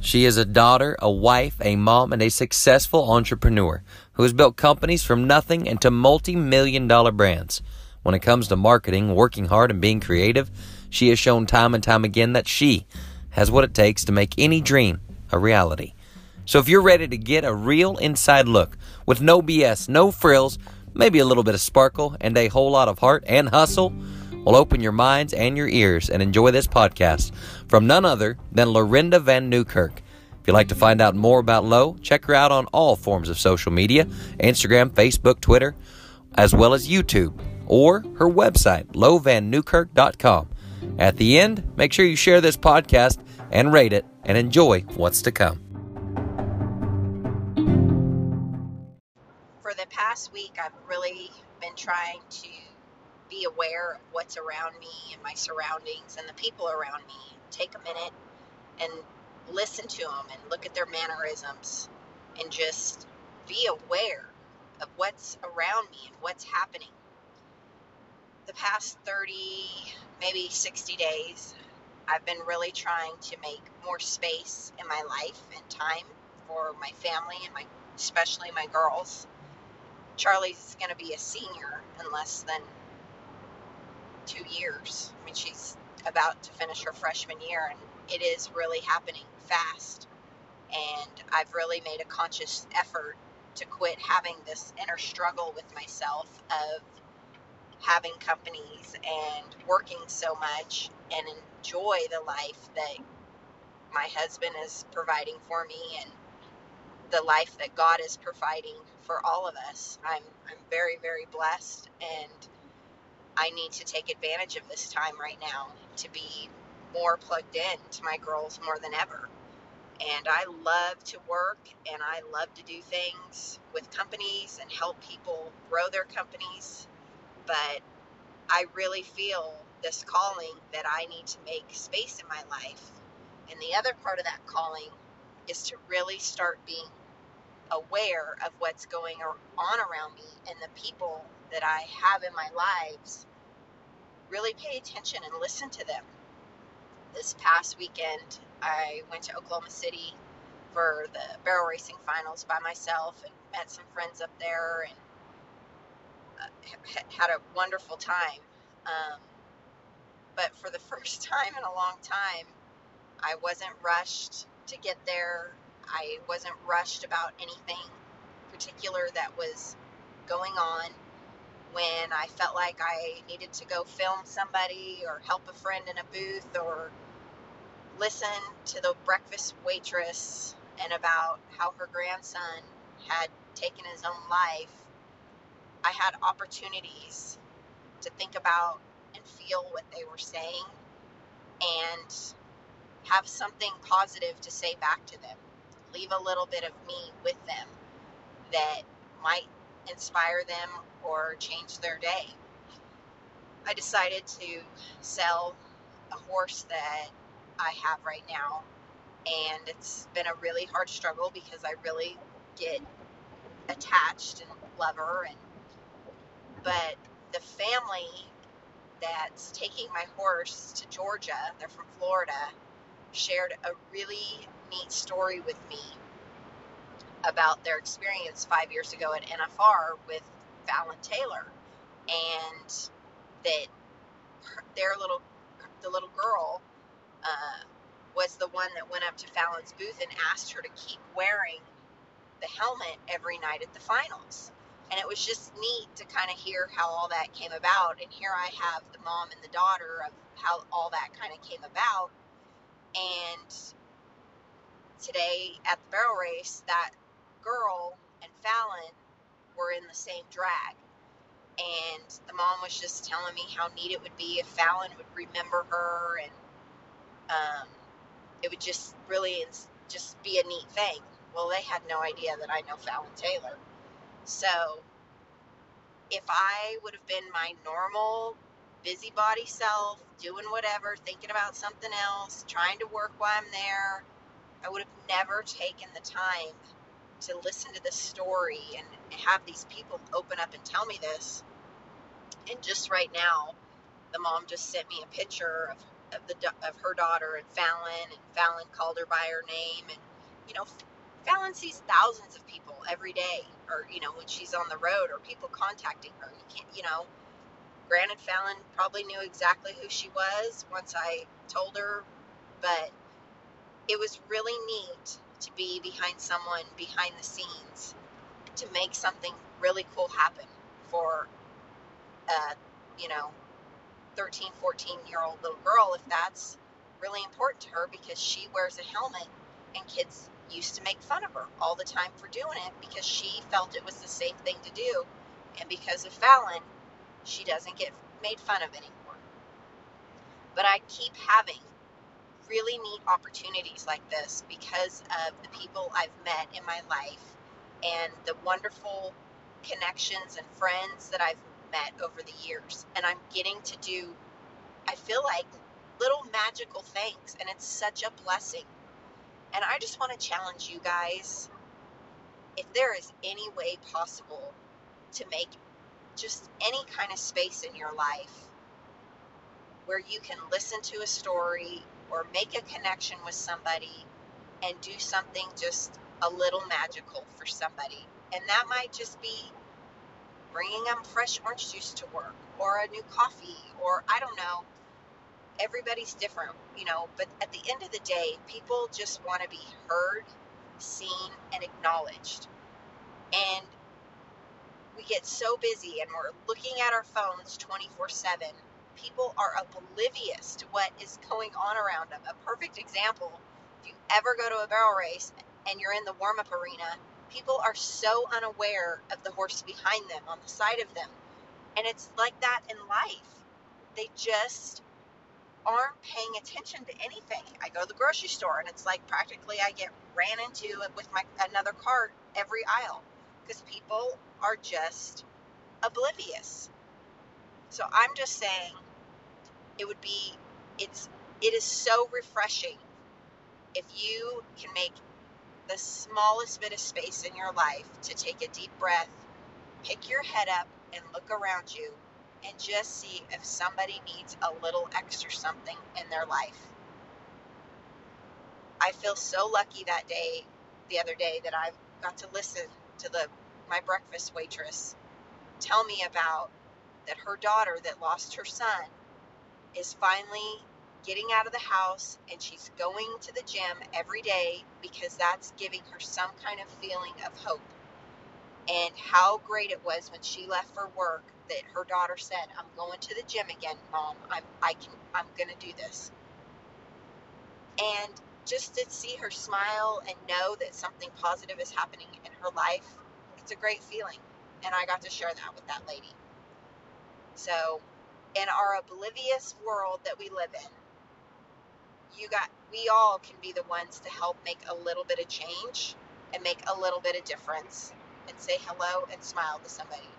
She is a daughter, a wife, a mom, and a successful entrepreneur who has built companies from nothing into multi million dollar brands. When it comes to marketing, working hard, and being creative, she has shown time and time again that she has what it takes to make any dream a reality. So if you're ready to get a real inside look with no BS, no frills, maybe a little bit of sparkle, and a whole lot of heart and hustle, well, open your minds and your ears and enjoy this podcast from none other than Lorinda Van Newkirk. If you'd like to find out more about Lo, check her out on all forms of social media Instagram, Facebook, Twitter, as well as YouTube, or her website, lovannewkirk.com. At the end, make sure you share this podcast and rate it and enjoy what's to come. For the past week, I've really been trying to be aware of what's around me and my surroundings and the people around me. Take a minute and listen to them and look at their mannerisms and just be aware of what's around me and what's happening. The past 30, maybe 60 days, I've been really trying to make more space in my life and time for my family and my especially my girls. Charlie's going to be a senior in less than two years. I mean, she's about to finish her freshman year, and it is really happening fast. And I've really made a conscious effort to quit having this inner struggle with myself of having companies and working so much and enjoy the life that my husband is providing for me and the life that God is providing for all of us. I'm I'm very very blessed and I need to take advantage of this time right now to be more plugged in to my girls more than ever. And I love to work and I love to do things with companies and help people grow their companies. But I really feel this calling that I need to make space in my life. And the other part of that calling is to really start being aware of what's going on around me and the people that I have in my lives, really pay attention and listen to them. This past weekend, I went to Oklahoma City for the barrel racing finals by myself and met some friends up there and uh, had a wonderful time. Um, but for the first time in a long time, I wasn't rushed to get there. I wasn't rushed about anything particular that was going on when I felt like I needed to go film somebody or help a friend in a booth or listen to the breakfast waitress and about how her grandson had taken his own life, I had opportunities to think about and feel what they were saying and have something positive to say back to them. Leave a little bit of me with them that might inspire them or change their day. I decided to sell a horse that I have right now, and it's been a really hard struggle because I really get attached and love her and but the family that's taking my horse to Georgia, they're from Florida, shared a really neat story with me about their experience five years ago at NFR with Fallon Taylor, and that her, their little the little girl uh, was the one that went up to Fallon's booth and asked her to keep wearing the helmet every night at the finals. And it was just neat to kind of hear how all that came about. And here I have the mom and the daughter of how all that kind of came about. And today at the barrel race, that girl and Fallon were in the same drag. And the mom was just telling me how neat it would be if Fallon would remember her and um, it would just really just be a neat thing. Well, they had no idea that I know Fallon Taylor. So if I would have been my normal busybody self, doing whatever, thinking about something else, trying to work while I'm there, I would have never taken the time to listen to this story and have these people open up and tell me this. And just right now, the mom just sent me a picture of of the of her daughter and Fallon, and Fallon called her by her name, and you know, Fallon sees thousands of people every day, or you know, when she's on the road, or people contacting her. You can't, you know. Granted, Fallon probably knew exactly who she was once I told her, but it was really neat to be behind someone behind the scenes to make something really cool happen for a, you know, 13, 14 year old little girl if that's really important to her because she wears a helmet and kids used to make fun of her all the time for doing it because she felt it was the safe thing to do. And because of Fallon, she doesn't get made fun of anymore. But I keep having really neat opportunities like this because of the people I've met in my life and the wonderful connections and friends that I've met over the years. And I'm getting to do, I feel like, little magical things, and it's such a blessing. And I just want to challenge you guys if there is any way possible to make just any kind of space in your life where you can listen to a story or make a connection with somebody and do something just a little magical for somebody. And that might just be bringing them fresh orange juice to work or a new coffee or I don't know. Everybody's different, you know, but at the end of the day, people just want to be heard, seen, and acknowledged. And we get so busy and we're looking at our phones 24 7 people are oblivious to what is going on around them. A perfect example if you ever go to a barrel race and you're in the warm up arena, people are so unaware of the horse behind them, on the side of them. And it's like that in life. They just aren't paying attention to anything. I go to the grocery store and it's like practically I get ran into with my another cart every aisle because people are just oblivious. So I'm just saying it would be it's it is so refreshing if you can make the smallest bit of space in your life to take a deep breath, pick your head up and look around you and just see if somebody needs a little extra something in their life. I feel so lucky that day, the other day, that I got to listen to the my breakfast waitress tell me about that her daughter that lost her son is finally getting out of the house and she's going to the gym every day because that's giving her some kind of feeling of hope. And how great it was when she left for work that her daughter said, "I'm going to the gym again, mom. I'm I can I'm going to do this." And just to see her smile and know that something positive is happening in her life, it's a great feeling. And I got to share that with that lady. So, in our oblivious world that we live in, you got we all can be the ones to help make a little bit of change and make a little bit of difference and say hello and smile to somebody.